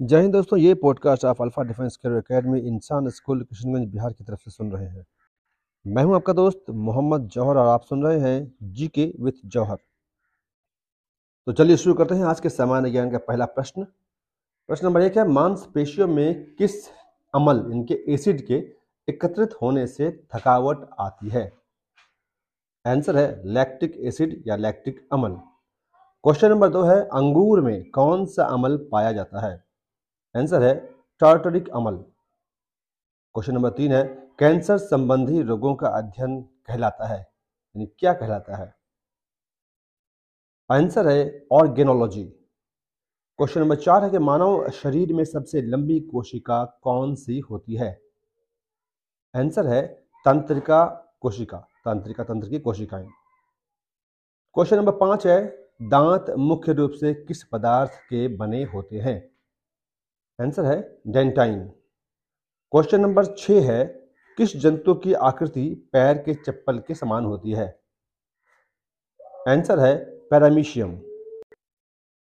जय हिंद दोस्तों, ये पॉडकास्ट आप alpha defence career academy Insan school, Kishanganj, Bihar की तरफ़ से सुन रहे हैं। मैं हूँ आपका दोस्त मोहम्मद जौहर और आप सुन रहे हैं जी के विथ जौहर तो चलिए शुरू करते हैं आज के सामान्य ज्ञान का पहला प्रश्न। प्रश्न नंबर एक है, मांसपेशियों में किस अमल, इनके एसिड के एकत्रित होने से थकावट आती है? आंसर है लैक्टिक एसिड या लैक्टिक अमल। क्वेश्चन नंबर दो है, अंगूर में कौन सा अमल पाया जाता है? आंसर है टार्टरिक अमल क्वेश्चन नंबर तीन है कैंसर संबंधी रोगों का अध्ययन कहलाता है, यानी क्या कहलाता है? आंसर है ऑर्गेनोलॉजी क्वेश्चन नंबर चार है कि मानव शरीर में सबसे लंबी कोशिका कौन सी होती है? आंसर है, तंत्रिका कोशिका, तंत्रिका तंत्र की कोशिकाएँ. क्वेश्चन नंबर पाँच है, दांत मुख्य रूप से किस पदार्थ के बने होते हैं? आंसर है डेंटाइन। क्वेश्चन नंबर छ है, किस जंतु की आकृति पैर के चप्पल के समान होती है? आंसर है पैरामीशियम।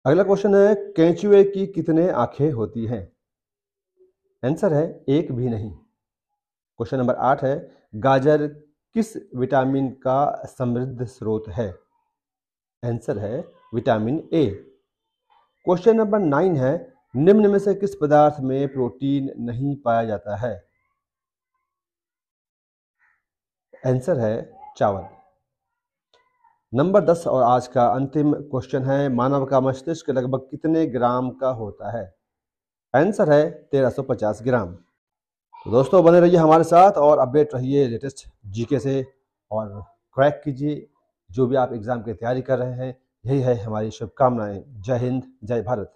अगला क्वेश्चन है, कैचुए की कितने आँखें होती हैं? आंसर है एक भी नहीं। क्वेश्चन नंबर आठ है, गाजर किस विटामिन का समृद्ध स्रोत है? आंसर है vitamin A. Question number nine है निम्न में से किस पदार्थ में प्रोटीन नहीं पाया जाता है? आंसर है चावल। नंबर दस और आज का अंतिम क्वेश्चन है, मानव का मस्तिष्क लगभग कितने ग्राम का होता है? आंसर है 1350 ग्राम। तो दोस्तों, बने रहिए हमारे साथ और अपडेट रहिए लेटेस्ट जीके से और क्रैक कीजिए। जो भी आप एग्ज़ाम की तैयारी कर रहे हैं, यही है हमारी शुभकामनाएँ। जय हिंद, जय भारत।